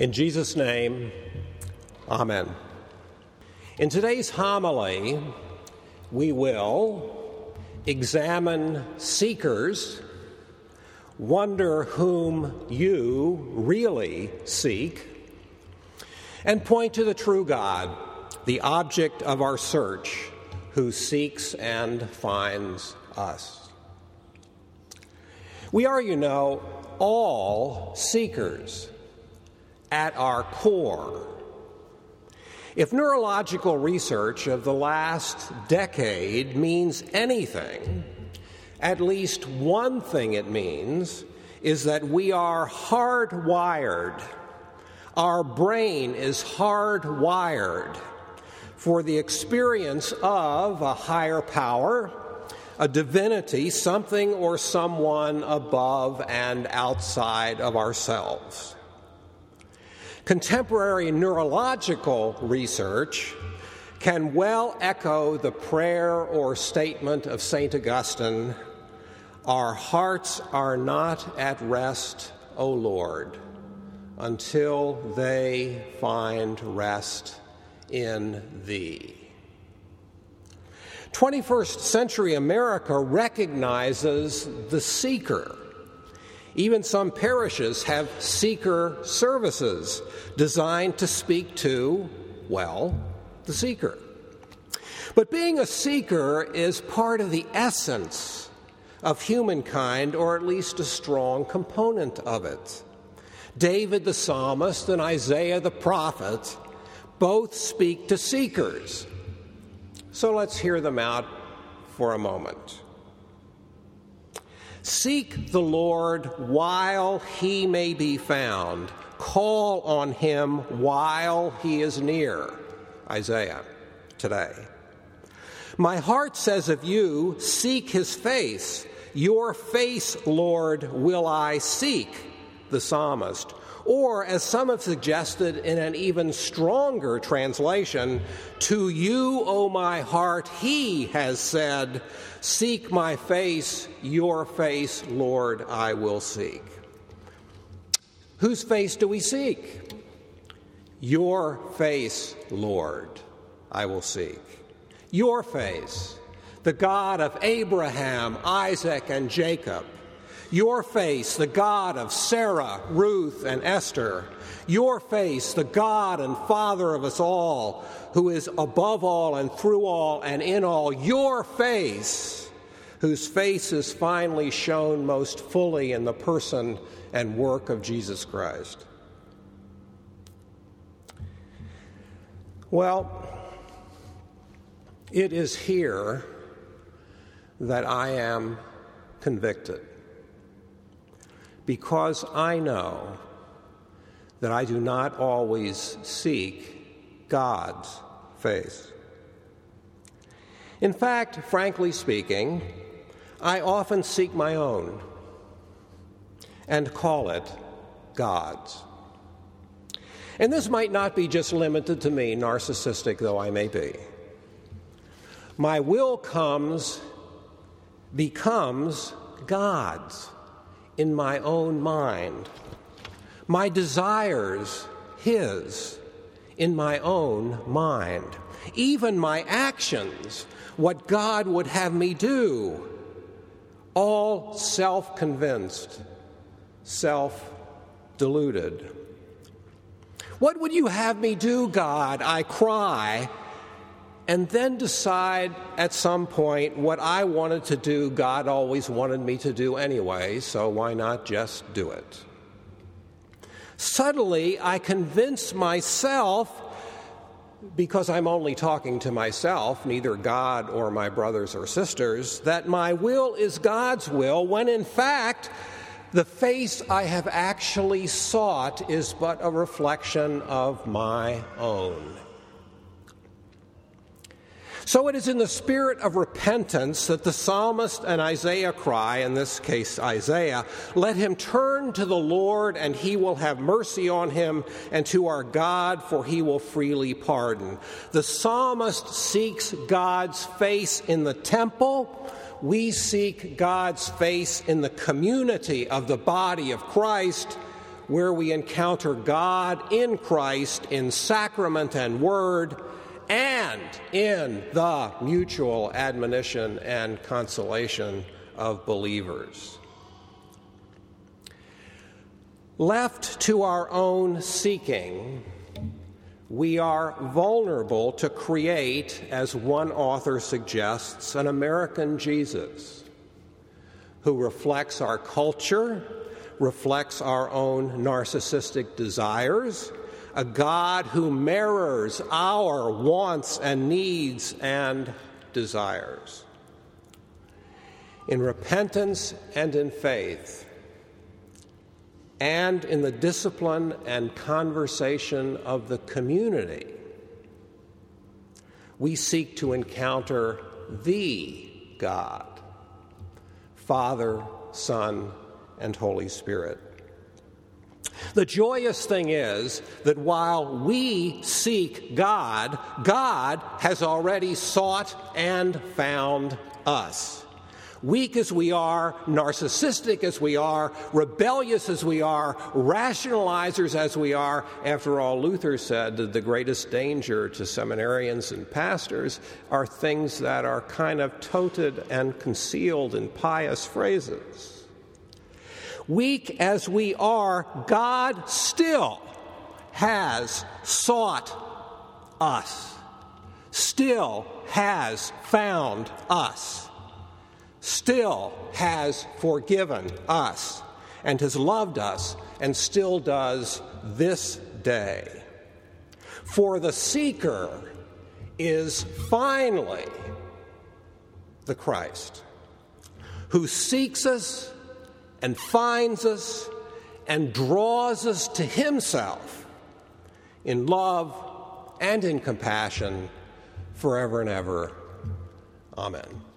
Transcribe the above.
In Jesus' name, Amen. In today's homily, we will examine seekers, wonder whom you really seek, and point to the true God, the object of our search, who seeks and finds us. We are, you know, all seekers at our core. If neurological research of the last decade means anything, at least one thing it means is that we are hardwired. Our brain is hardwired for the experience of a higher power, a divinity, something or someone above and outside of ourselves. Contemporary neurological research can well echo the prayer or statement of St. Augustine Our hearts are not at rest, O Lord, until they find rest in Thee. 21st century America recognizes the seeker. Even some parishes have seeker services designed to speak to, well, the seeker. But being a seeker is part of the essence of humankind, or at least a strong component of it. David the psalmist and Isaiah the prophet both speak to seekers. So let's hear them out for a moment. Seek the Lord while he may be found. Call on him while he is near. Isaiah today. My heart says of you, seek his face. Your face, Lord, will I seek, the psalmist. Or, as some have suggested in an even stronger translation, to you, O my heart, he has said, Seek my face, your face, Lord, I will seek. Whose face do we seek? Your face, Lord, I will seek. Your face, the God of Abraham, Isaac, and Jacob your face, the God of Sarah, Ruth, and Esther. Your face, the God and Father of us all, who is above all and through all and in all. Your face, whose face is finally shown most fully in the person and work of Jesus Christ. Well, it is here that I am convicted because I know that I do not always seek God's face. In fact, frankly speaking, I often seek my own and call it God's. And this might not be just limited to me, narcissistic though I may be. My will comes, becomes God's in my own mind, my desires, His, in my own mind, even my actions, what God would have me do, all self convinced, self deluded. What would you have me do, God? I cry and then decide at some point what I wanted to do, God always wanted me to do anyway, so why not just do it? Suddenly, I convince myself, because I'm only talking to myself, neither God or my brothers or sisters, that my will is God's will, when in fact, the face I have actually sought is but a reflection of my own. So it is in the spirit of repentance that the psalmist and Isaiah cry, in this case Isaiah, let him turn to the Lord and he will have mercy on him, and to our God, for he will freely pardon. The psalmist seeks God's face in the temple. We seek God's face in the community of the body of Christ where we encounter God in Christ in sacrament and word and in the mutual admonition and consolation of believers. Left to our own seeking, we are vulnerable to create, as one author suggests, an American Jesus who reflects our culture, reflects our own narcissistic desires, a God who mirrors our wants and needs and desires. In repentance and in faith, and in the discipline and conversation of the community, we seek to encounter the God, Father, Son, and Holy Spirit. The joyous thing is that while we seek God, God has already sought and found us. Weak as we are, narcissistic as we are, rebellious as we are, rationalizers as we are, after all, Luther said that the greatest danger to seminarians and pastors are things that are kind of toted and concealed in pious phrases. Weak as we are, God still has sought us, still has found us still has forgiven us and has loved us and still does this day. For the seeker is finally the Christ who seeks us and finds us and draws us to himself in love and in compassion forever and ever. Amen.